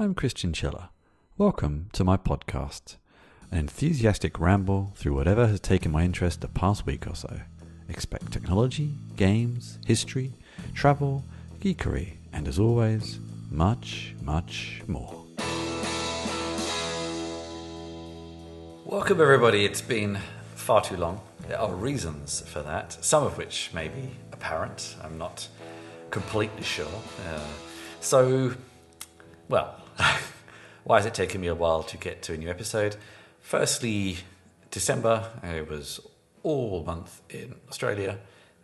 I'm Chris Chinchilla. Welcome to my podcast, an enthusiastic ramble through whatever has taken my interest the past week or so. Expect technology, games, history, travel, geekery, and as always, much, much more. Welcome, everybody. It's been far too long. There are reasons for that, some of which may be apparent. I'm not completely sure. Uh, so, well, why has it taken me a while to get to a new episode? Firstly, December, it was all month in Australia,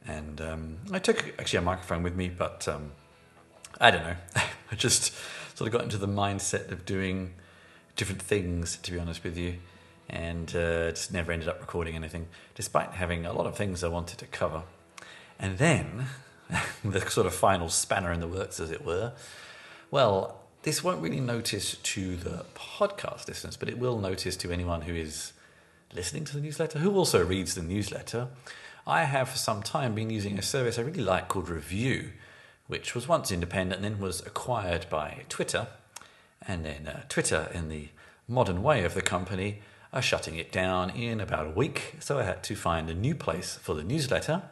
and um, I took actually a microphone with me, but um, I don't know. I just sort of got into the mindset of doing different things, to be honest with you, and uh, just never ended up recording anything, despite having a lot of things I wanted to cover. And then, the sort of final spanner in the works, as it were, well, this won't really notice to the podcast listeners, but it will notice to anyone who is listening to the newsletter, who also reads the newsletter. I have for some time been using a service I really like called Revue, which was once independent and then was acquired by Twitter. And then uh, Twitter, in the modern way of the company, are shutting it down in about a week. So I had to find a new place for the newsletter.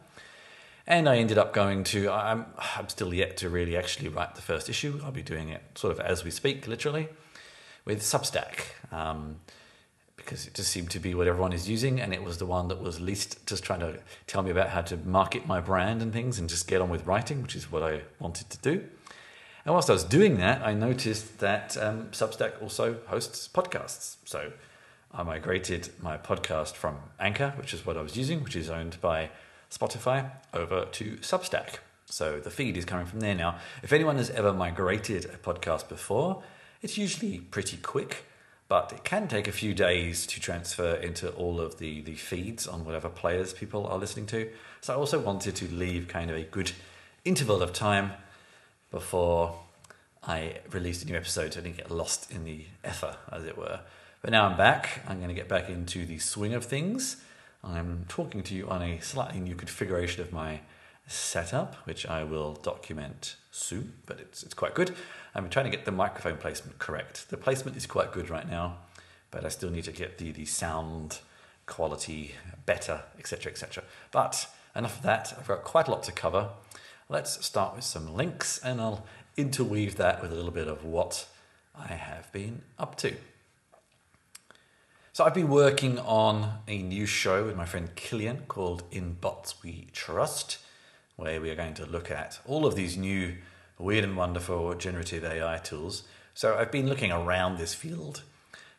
And I ended up going to, I'm, I'm still yet to really actually write the first issue. I'll be doing it sort of as we speak, literally, with Substack. Um, because it just seemed to be what everyone is using, and it was the one that was least just trying to tell me about how to market my brand and things and just get on with writing, which is what I wanted to do. And whilst I was doing that, I noticed that um, Substack also hosts podcasts. So I migrated my podcast from Anchor, which is what I was using, which is owned by Spotify, over to Substack. So the feed is coming from there now. If anyone has ever migrated a podcast before, it's usually pretty quick but it can take a few days to transfer into all of the, the feeds on whatever players people are listening to. So I also wanted to leave kind of a good interval of time before I released a new episode so I didn't get lost in the ether, as it were. But now I'm back. I'm going to get back into the swing of things. I'm talking to you on a slightly new configuration of my setup, which I will document soon, but it's, it's quite good. I'm trying to get the microphone placement correct. The placement is quite good right now, but I still need to get the, the sound quality better, etc., etc. But enough of that. I've got quite a lot to cover. Let's start with some links, and I'll interweave that with a little bit of what I have been up to. So I've been working on a new show with my friend Killian called In Bots We Trust, where we are going to look at all of these new weird and wonderful generative AI tools. So I've been looking around this field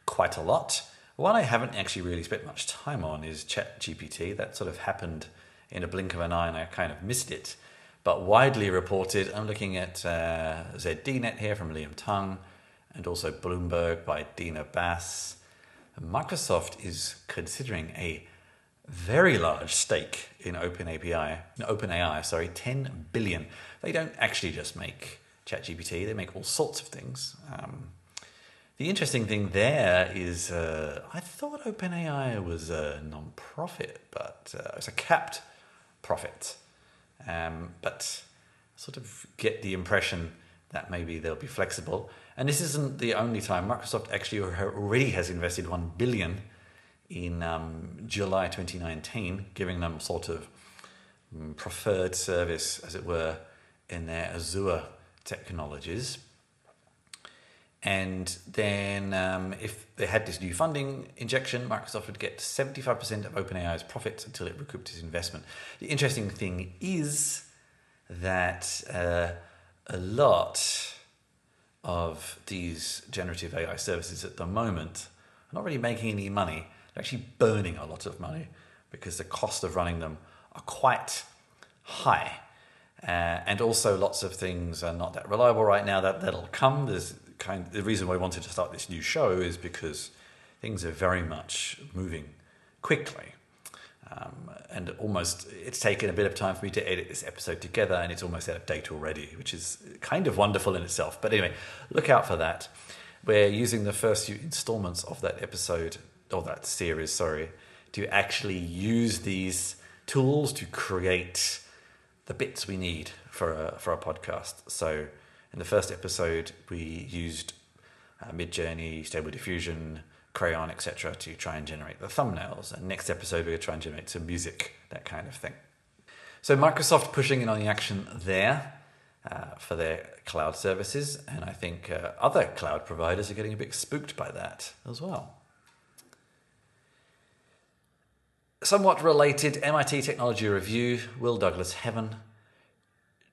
quite a lot. One I haven't actually really spent much time on is ChatGPT. That sort of happened in a blink of an eye and I kind of missed it. But widely reported, I'm looking at uh, ZDNet here from Liam Tung and also Bloomberg by Dina Bass. Microsoft is considering a very large stake in OpenAPI, OpenAI, sorry, 10 billion. They don't actually just make ChatGPT, they make all sorts of things. Um, the interesting thing there is uh, I thought OpenAI was a non-profit, but uh, it's a capped profit. Um, but sort of get the impression that maybe they'll be flexible. And this isn't the only time. Microsoft actually already has invested 1 billion in um, July 2019, giving them sort of mm, preferred service, as it were, in their Azure technologies. And then, um, if they had this new funding injection, Microsoft would get 75% of OpenAI's profits until it recouped its investment. The interesting thing is that uh, a lot of these generative AI services at the moment are not really making any money they're actually burning a lot of money because the cost of running them are quite high. Uh, and also, lots of things are not that reliable right now. That that'll come. There's kind. Of, the reason why I wanted to start this new show is because things are very much moving quickly, um, and almost it's taken a bit of time for me to edit this episode together, and it's almost out of date already, which is kind of wonderful in itself. But anyway, look out for that. We're using the first few installments of that episode or that series, sorry, to actually use these tools to create the bits we need for a, for a podcast. So in the first episode, we used uh, Midjourney, Stable Diffusion, Craiyon, etc., to try and generate the thumbnails. And next episode, we're going to try and generate some music, that kind of thing. So Microsoft pushing in on the action there uh, for their cloud services, and I think uh, other cloud providers are getting a bit spooked by that as well. Somewhat related, MIT Technology Review, Will Douglas Heaven.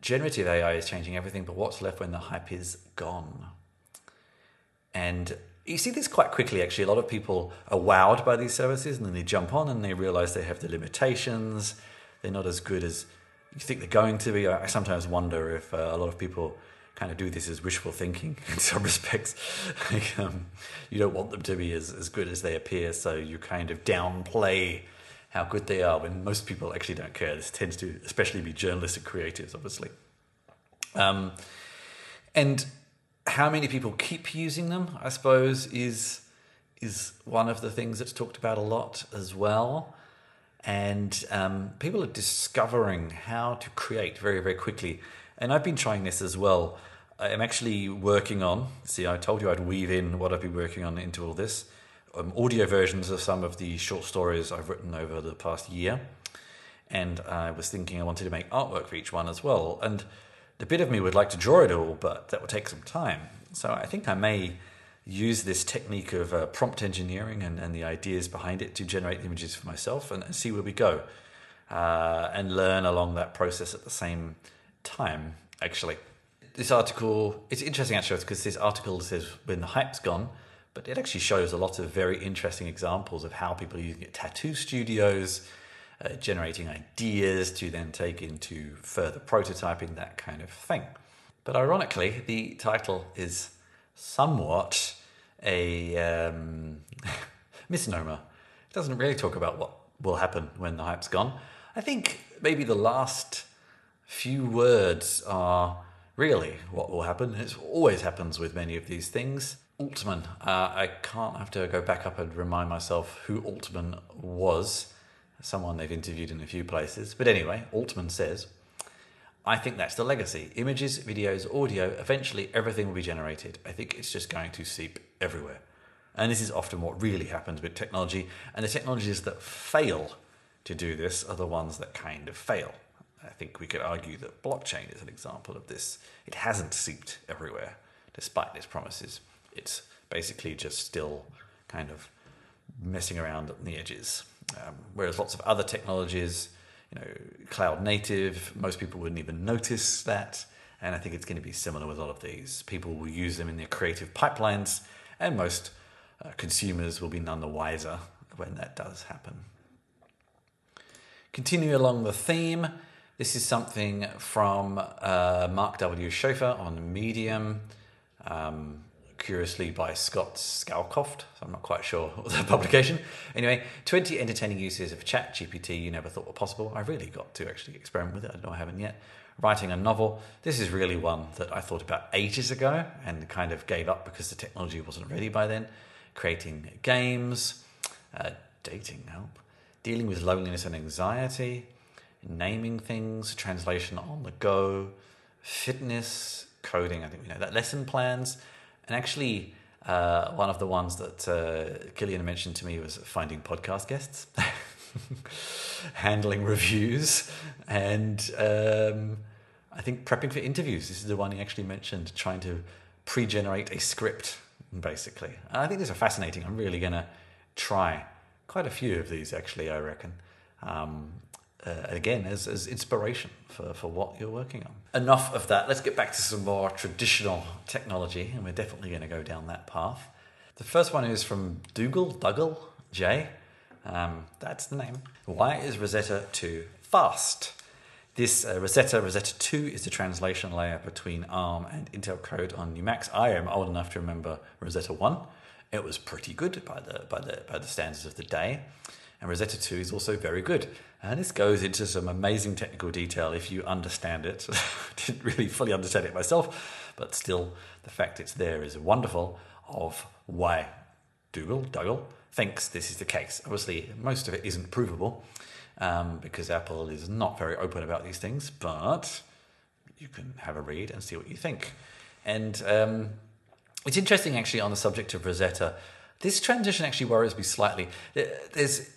Generative AI is changing everything, but what's left when the hype is gone? And you see this quite quickly, actually. A lot of people are wowed by these services and then they jump on and they realize they have the limitations. They're not as good as you think they're going to be. I sometimes wonder if uh, a lot of people kind of do this as wishful thinking in some respects. like, um, you don't want them to be as, as good as they appear, so you kind of downplay how good they are when most people actually don't care. This tends to especially be journalists and creatives, obviously. Um, and how many people keep using them, I suppose, is is one of the things that's talked about a lot as well. And um, people are discovering how to create very, very quickly. And I've been trying this as well. I'm actually working on, see, I told you I'd weave in what I've been working on into all this um, audio versions of some of the short stories I've written over the past year. And I was thinking I wanted to make artwork for each one as well. And the bit of me would like to draw it all, but that would take some time. So I think I may use this technique of uh, prompt engineering and, and the ideas behind it to generate the images for myself and, and see where we go uh, and learn along that process at the same time, actually. This article, it's interesting actually because this article says when the hype's gone, but it actually shows a lot of very interesting examples of how people are using it. Tattoo studios, uh, generating ideas to then take into further prototyping, that kind of thing. But ironically, the title is somewhat a um, misnomer. It doesn't really talk about what will happen when the hype's gone. I think maybe the last few words are really what will happen. It always happens with many of these things. Altman, uh, I can't have to go back up and remind myself who Altman was someone they've interviewed in a few places. But anyway, Altman says, I think that's the legacy. Images, videos, audio, eventually everything will be generated. I think it's just going to seep everywhere. And this is often what really happens with technology. And the technologies that fail to do this are the ones that kind of fail. I think we could argue that blockchain is an example of this. It hasn't seeped everywhere, despite its promises. It's basically just still kind of messing around on the edges. Um, whereas lots of other technologies, you know, cloud native, most people wouldn't even notice that. And I think it's going to be similar with a lot of these. People will use them in their creative pipelines, and most uh, consumers will be none the wiser when that does happen. Continue along the theme. This is something from uh, Mark W. Schofer on Medium. Um, curiously by Scott Skaucroft. So I'm not quite sure the publication. Anyway, 20 entertaining uses of Chat GPT you never thought were possible. I really got to actually experiment with it. I know I haven't yet. Writing a novel. This is really one that I thought about ages ago and kind of gave up because the technology wasn't ready by then. Creating games, uh, dating help, dealing with loneliness and anxiety, naming things, translation on the go, fitness, coding. I think we know that. Lesson plans and actually, uh, one of the ones that uh, Killian mentioned to me was finding podcast guests, handling reviews, and um, I think prepping for interviews. This is the one he actually mentioned, trying to pre generate a script, basically. And I think these are fascinating. I'm really going to try quite a few of these, actually, I reckon. Um, uh, again as, as inspiration for, for what you're working on. Enough of that. Let's get back to some more traditional technology, and we're definitely going to go down that path. The first one is from Dougall, Dougall J. Um, that's the name. Why is Rosetta 2 fast? This uh, Rosetta, Rosetta 2 is the translation layer between ARM and Intel code on Macs. I am old enough to remember Rosetta 1. It was pretty good by the, by the, by the standards of the day. And Rosetta 2 is also very good. And this goes into some amazing technical detail if you understand it. Didn't really fully understand it myself, but still, the fact it's there is wonderful of why Dougall, Dougall thinks this is the case. Obviously, most of it isn't provable um, because Apple is not very open about these things, but you can have a read and see what you think. And um, it's interesting actually on the subject of Rosetta. This transition actually worries me slightly. There's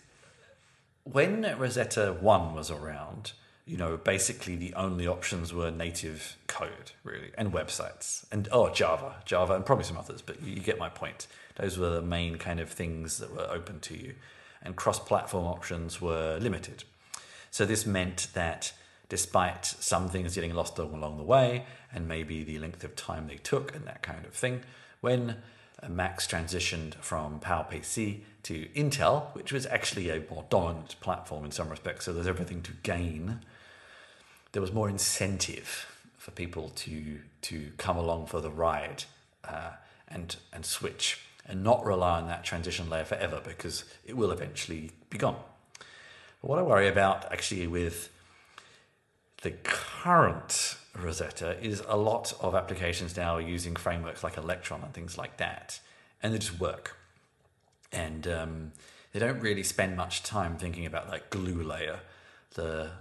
when Rosetta 1 was around, you know, basically the only options were native code, really, and websites, and oh, Java, Java, and probably some others, but you get my point. Those were the main kind of things that were open to you, and cross platform options were limited. So this meant that despite some things getting lost along the way, and maybe the length of time they took and that kind of thing, when Macs transitioned from PowerPC to Intel, which was actually a more dominant platform in some respects, so there's everything to gain. There was more incentive for people to to come along for the ride uh, and and switch and not rely on that transition layer forever because it will eventually be gone. But what I worry about actually with the current Rosetta is a lot of applications now are using frameworks like Electron and things like that, and they just work. And um, they don't really spend much time thinking about that glue layer, the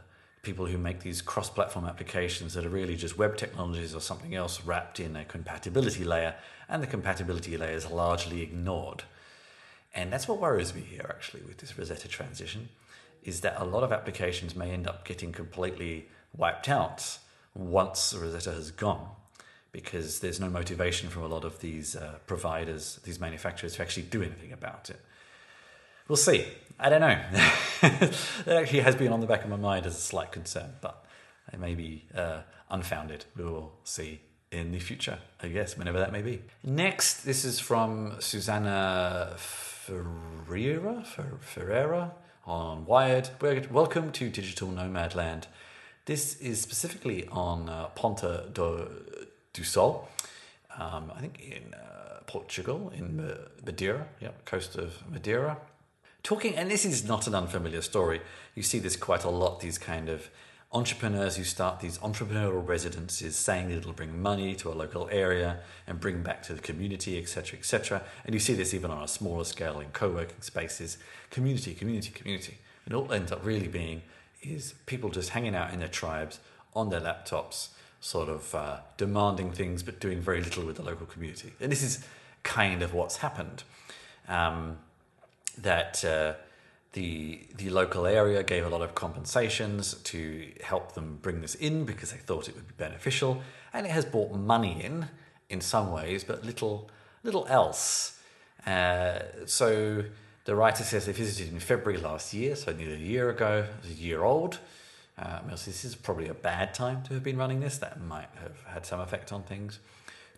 people who make these cross-platform applications that are really just web technologies or something else wrapped in a compatibility layer, and the compatibility layer is largely ignored. And that's what worries me here, actually, with this Rosetta transition, is that a lot of applications may end up getting completely wiped out once Rosetta has gone because there's no motivation from a lot of these uh, providers, these manufacturers to actually do anything about it. We'll see. I don't know. that actually has been on the back of my mind as a slight concern, but it may be uh, unfounded. We will see in the future, I guess, whenever that may be. Next, this is from Susana Ferreira, Ferreira on Wired. Welcome to Digital Nomad Land. This is specifically on uh, Ponta do, do Sol, um, I think in uh, Portugal, in Madeira, yeah, coast of Madeira. Talking, and this is not an unfamiliar story. You see this quite a lot, these kind of entrepreneurs who start these entrepreneurial residences saying that it'll bring money to a local area and bring back to the community, etc., etc. And you see this even on a smaller scale in co working spaces community, community, community. And it all ends up really being is people just hanging out in their tribes on their laptops, sort of uh, demanding things but doing very little with the local community. And this is kind of what's happened. Um, that uh, the the local area gave a lot of compensations to help them bring this in because they thought it would be beneficial, and it has brought money in in some ways, but little little else. Uh, so the writer says they visited in February last year, so nearly a year ago, was a year old. Uh, this is probably a bad time to have been running this. That might have had some effect on things.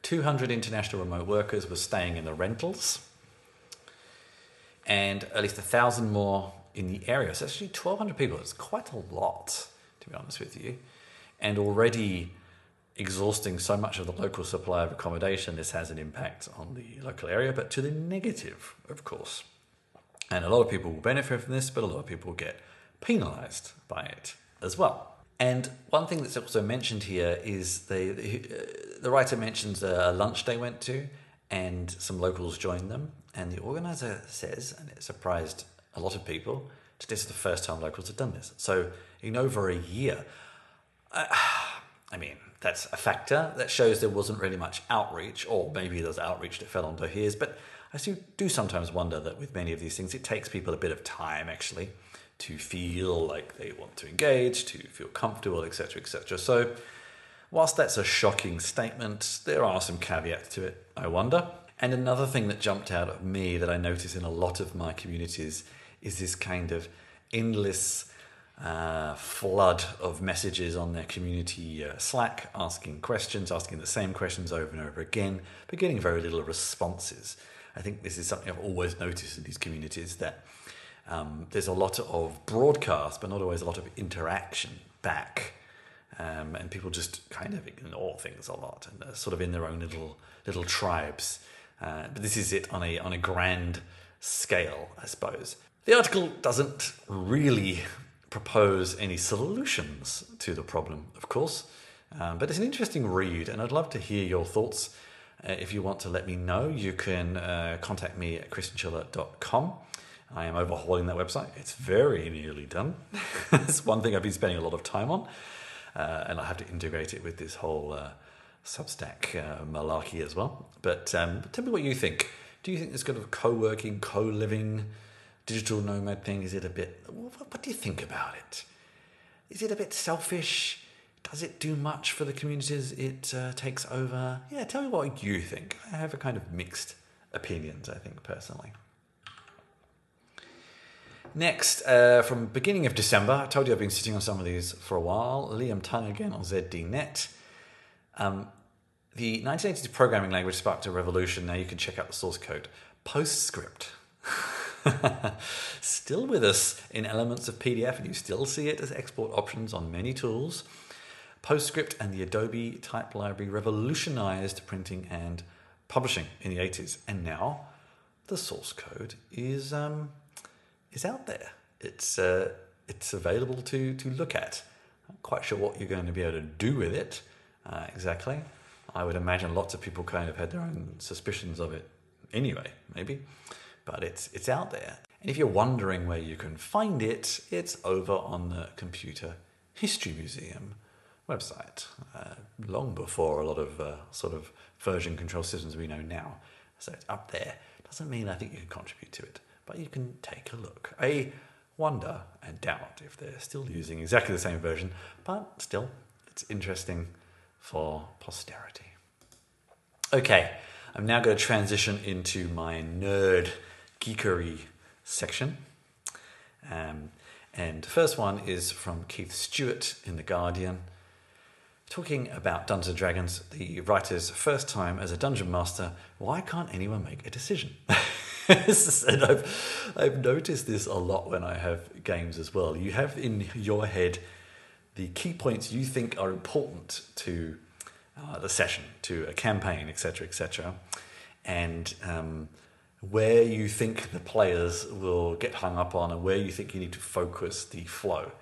200 international remote workers were staying in the rentals, and at least a thousand more in the area. So actually 1,200 people. It's quite a lot, to be honest with you, and already exhausting so much of the local supply of accommodation. This has an impact on the local area, but to the negative, of course. And a lot of people will benefit from this, but a lot of people get penalized by it as well. And one thing that's also mentioned here is the, the, uh, writer mentions a lunch they went to, and some locals joined them. And the organizer says, and it surprised a lot of people, that this is the first time locals have done this. So, in over a year, uh, I mean, that's a factor that shows there wasn't really much outreach, or maybe there's outreach that fell on deaf ears. But I do, sometimes wonder that with many of these things, it takes people a bit of time actually to feel like they want to engage, to feel comfortable, etc., etc. So, whilst that's a shocking statement, there are some caveats to it, I wonder. And another thing that jumped out at me that I notice in a lot of my communities is this kind of endless uh, flood of messages on their community uh, Slack, asking questions, asking the same questions over and over again, but getting very little responses. I think this is something I've always noticed in these communities that um, there's a lot of broadcast, but not always a lot of interaction back. Um, and people just kind of ignore things a lot and are sort of in their own little little tribes. Uh, but this is it on a on a grand scale, I suppose. The article doesn't really propose any solutions to the problem, of course, um, but it's an interesting read, and I'd love to hear your thoughts uh, if you want to let me know, you can uh, contact me at chrischinchilla.com. I am overhauling that website. It's very nearly done. it's one thing I've been spending a lot of time on, uh, and I have to integrate it with this whole uh, Substack uh, malarkey as well. But um, tell me what you think. Do you think this kind of co-working, co-living, digital nomad thing is it a bit? What, what do you think about it? Is it a bit selfish? Does it do much for the communities it uh, takes over? Yeah, tell me what you think. I have a kind of mixed opinions, I think, personally. Next, uh, from beginning of December, I told you I've been sitting on some of these for a while. Liam Tung again on ZDNet. Um, the 1982 programming language sparked a revolution. Now you can check out the source code. PostScript. still with us in elements of PDF, and you still see it as export options on many tools. PostScript and the Adobe Type Library revolutionized printing and publishing in the 80s, and now the source code is um, is out there. It's uh, it's available to to look at. I'm not quite sure what you're going to be able to do with it uh, exactly. I would imagine lots of people kind of had their own suspicions of it anyway, maybe, but it's it's out there. And if you're wondering where you can find it, it's over on the Computer History Museum website, uh, long before a lot of uh, sort of version control systems we know now. So it's up there. Doesn't mean I think you can contribute to it, but you can take a look. I wonder and doubt if they're still using exactly the same version, but still, it's interesting for posterity. Okay, I'm now going to transition into my nerd geekery section. Um, and the first one is from Keith Stewart in The Guardian talking about Dungeons and Dragons, the writer's first time as a dungeon master. Why can't anyone make a decision? and I've, I've noticed this a lot when I have games as well. You have in your head the key points you think are important to uh, the session, to a campaign, etc., etc., and um, where you think the players will get hung up on, and where you think you need to focus the flow,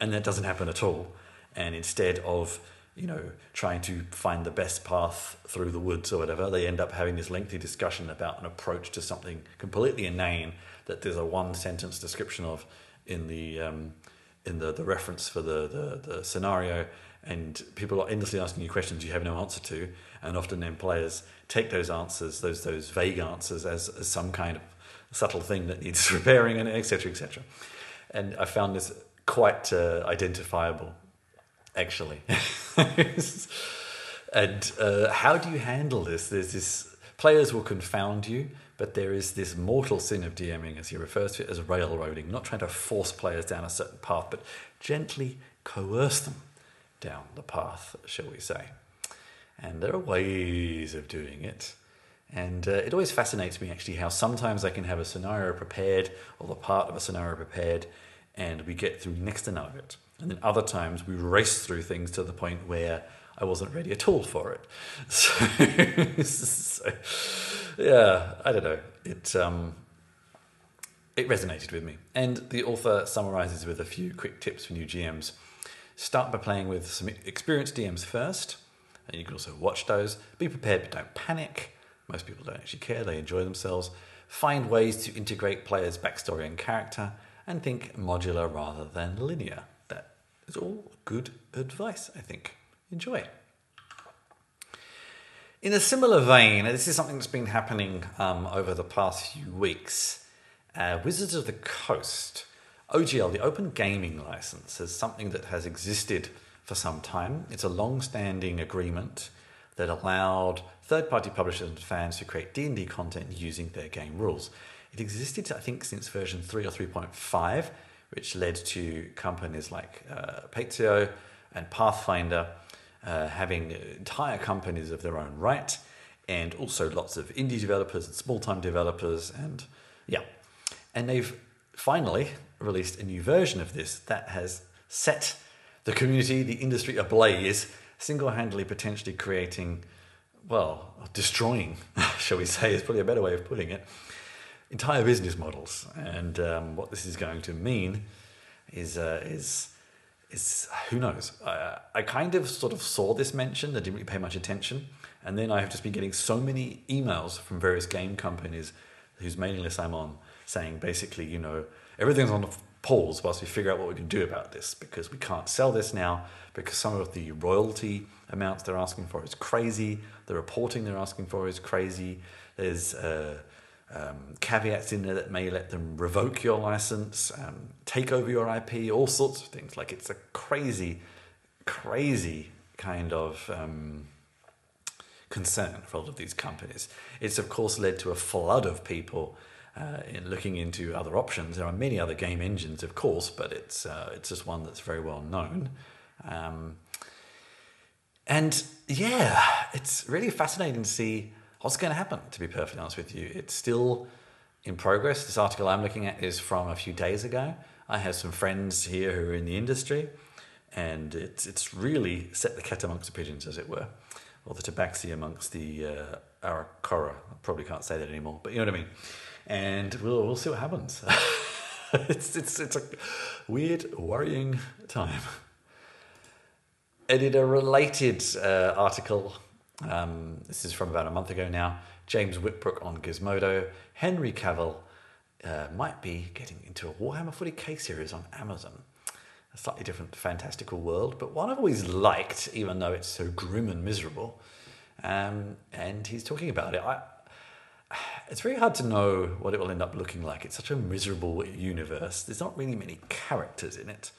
and that doesn't happen at all. And instead of you know, trying to find the best path through the woods or whatever, they end up having this lengthy discussion about an approach to something completely inane that there's a one sentence description of in the um, in the, the reference for the, the, the scenario. And people are endlessly asking you questions you have no answer to. And often then players take those answers those those vague answers as, as some kind of subtle thing that needs repairing and etc etc and i found this quite uh, identifiable actually. and uh, how do you handle this? There's this players will confound you, but there is this mortal sin of DMing, as he refers to it as railroading, not trying to force players down a certain path, but gently coerce them down the path, shall we say. And there are ways of doing it. And uh, it always fascinates me actually how sometimes I can have a scenario prepared or the part of a scenario prepared and we get through next to none of it. And then other times we race through things to the point where I wasn't ready at all for it. So, so yeah, I don't know. It um, it resonated with me. And the author summarizes with a few quick tips for new GMs. Start by playing with some experienced DMs first, and you can also watch those. Be prepared, but don't panic. Most people don't actually care, they enjoy themselves. Find ways to integrate players' backstory and character, and think modular rather than linear. That is all good advice, I think. Enjoy. In a similar vein, this is something that's been happening um, over the past few weeks. Uh, Wizards of the Coast, OGL, the Open Gaming License, is something that has existed for some time. It's a long-standing agreement that allowed third-party publishers and fans to create D&D content using their game rules. It existed, I think, since version 3 or 3.5, which led to companies like uh, and Pathfinder uh, having entire companies of their own right, and also lots of indie developers and small time developers, and yeah. And they've finally released a new version of this that has set the community, the industry ablaze, single handedly potentially creating, well, destroying, shall we say, is probably a better way of putting it entire business models. And um, what this is going to mean is uh, is is who knows. I, I kind of sort of saw this mentioned. I didn't really pay much attention, and then I have just been getting so many emails from various game companies whose mailing list I'm on, saying basically, you know, everything's on pause whilst we figure out what we can do about this because we can't sell this now because some of the royalty amounts they're asking for is crazy. The reporting they're asking for is crazy. There's uh, um, caveats in there that may let them revoke your license, um, take over your IP, all sorts of things. Like it's a crazy, crazy kind of um, concern for a lot of these companies. It's of course led to a flood of people uh, in looking into other options. There are many other game engines, of course, but it's uh, it's just one that's very well known. Um, and yeah, it's really fascinating to see what's going to happen. To be perfectly honest with you, it's still in progress. This article I'm looking at is from a few days ago. I have some friends here who are in the industry, and it's it's really set the cat amongst the pigeons, as it were, or the tabaxi amongst the uh, Aarakocra. I probably can't say that anymore, but you know what I mean and we'll we'll see what happens. it's it's it's a weird, worrying time. Editor related uh, article. Um, this is from about a month ago now. James Whitbrook on Gizmodo. Henry Cavill uh, might be getting into a Warhammer 40k series on Amazon. A slightly different fantastical world, but one I've always liked, even though it's so grim and miserable. Um, and he's talking about it. I, it's very hard to know what it will end up looking like. It's such a miserable universe. There's not really many characters in it.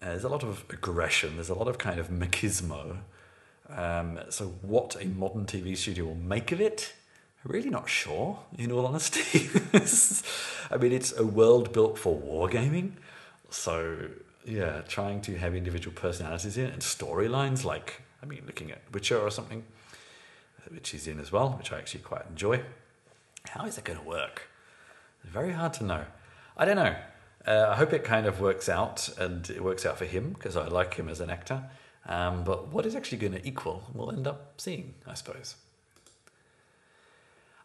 Uh, there's a lot of aggression. There's a lot of kind of machismo. Um, so, what a modern TV studio will make of it, I'm really not sure. In all honesty, I mean, it's a world built for wargaming. So, yeah, trying to have individual personalities in it and storylines, like I mean, looking at Witcher or something which he's in as well, which I actually quite enjoy. How is it going to work? It's very hard to know. I don't know. Uh, I hope it kind of works out and it works out for him because I like him as an actor. Um, but what is actually going to equal, we'll end up seeing, I suppose.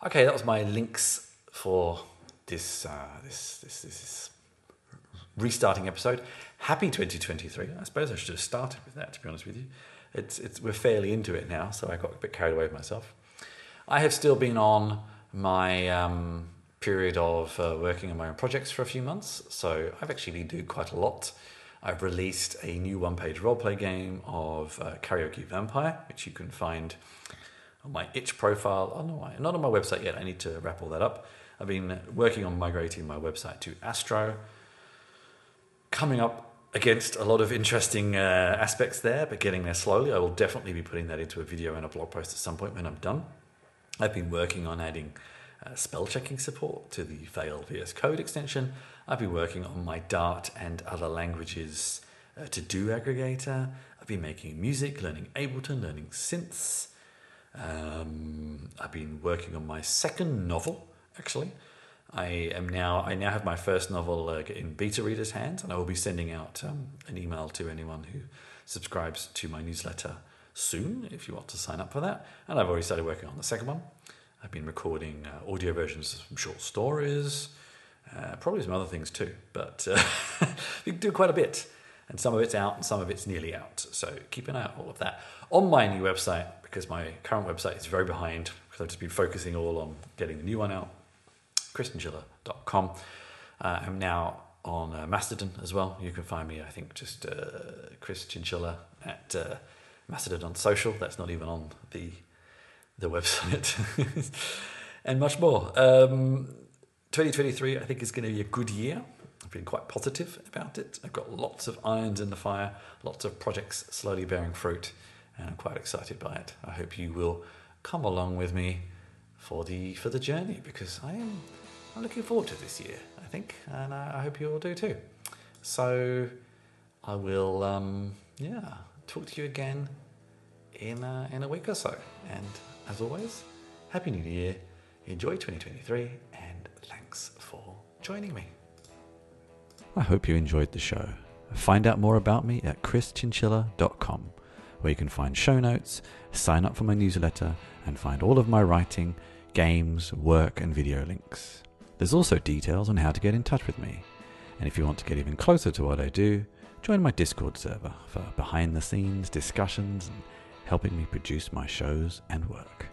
Okay, that was my links for this uh, this, this this restarting episode. Happy 2023. I suppose I should have started with that, to be honest with you it's, it's, we're fairly into it now, so I got a bit carried away with myself. I have still been on my um, period of uh, working on my own projects for a few months, so I've actually been doing quite a lot. I've released a new one page roleplay game of uh, Karaoke Vampire, which you can find on my itch profile. Oh, no, not on my website yet. I need to wrap all that up. I've been working on migrating my website to Astro. Coming up against a lot of interesting uh, aspects there, but getting there slowly. I will definitely be putting that into a video and a blog post at some point when I'm done. I've been working on adding uh, spell checking support to the Veil VS Code extension. I've been working on my Dart and other languages uh, to do aggregator. I've been making music, learning Ableton, learning synths. Um, I've been working on my second novel, actually. I am now I now have my first novel uh, in beta readers' hands, and I will be sending out um, an email to anyone who subscribes to my newsletter soon if you want to sign up for that. And I've already started working on the second one. I've been recording uh, audio versions of some short stories, uh, probably some other things too, but uh, we do quite a bit. And some of it's out and some of it's nearly out. So keep an eye out all of that. On my new website, because my current website is very behind, because I've just been focusing all on getting the new one out chrischinchilla.com. Uh, I'm now on uh, Mastodon as well. You can find me, I think, just uh, Chris Chinchilla at uh, Mastodon on social. That's not even on the the website, and much more. Um, 2023, I think, is going to be a good year. I've been quite positive about it. I've got lots of irons in the fire, lots of projects slowly bearing fruit, and I'm quite excited by it. I hope you will come along with me for the for the journey because I am I'm looking forward to this year, I think, and I hope you all do too. So I will, um, yeah, talk to you again in uh, in a week or so. And as always, happy New Year, enjoy 2023, and thanks for joining me. I hope you enjoyed the show. Find out more about me at chrischinchilla.com, where you can find show notes, sign up for my newsletter, and find all of my writing, games, work, and video links. There's also details on how to get in touch with me. And if you want to get even closer to what I do, join my Discord server for behind the scenes discussions and helping me produce my shows and work.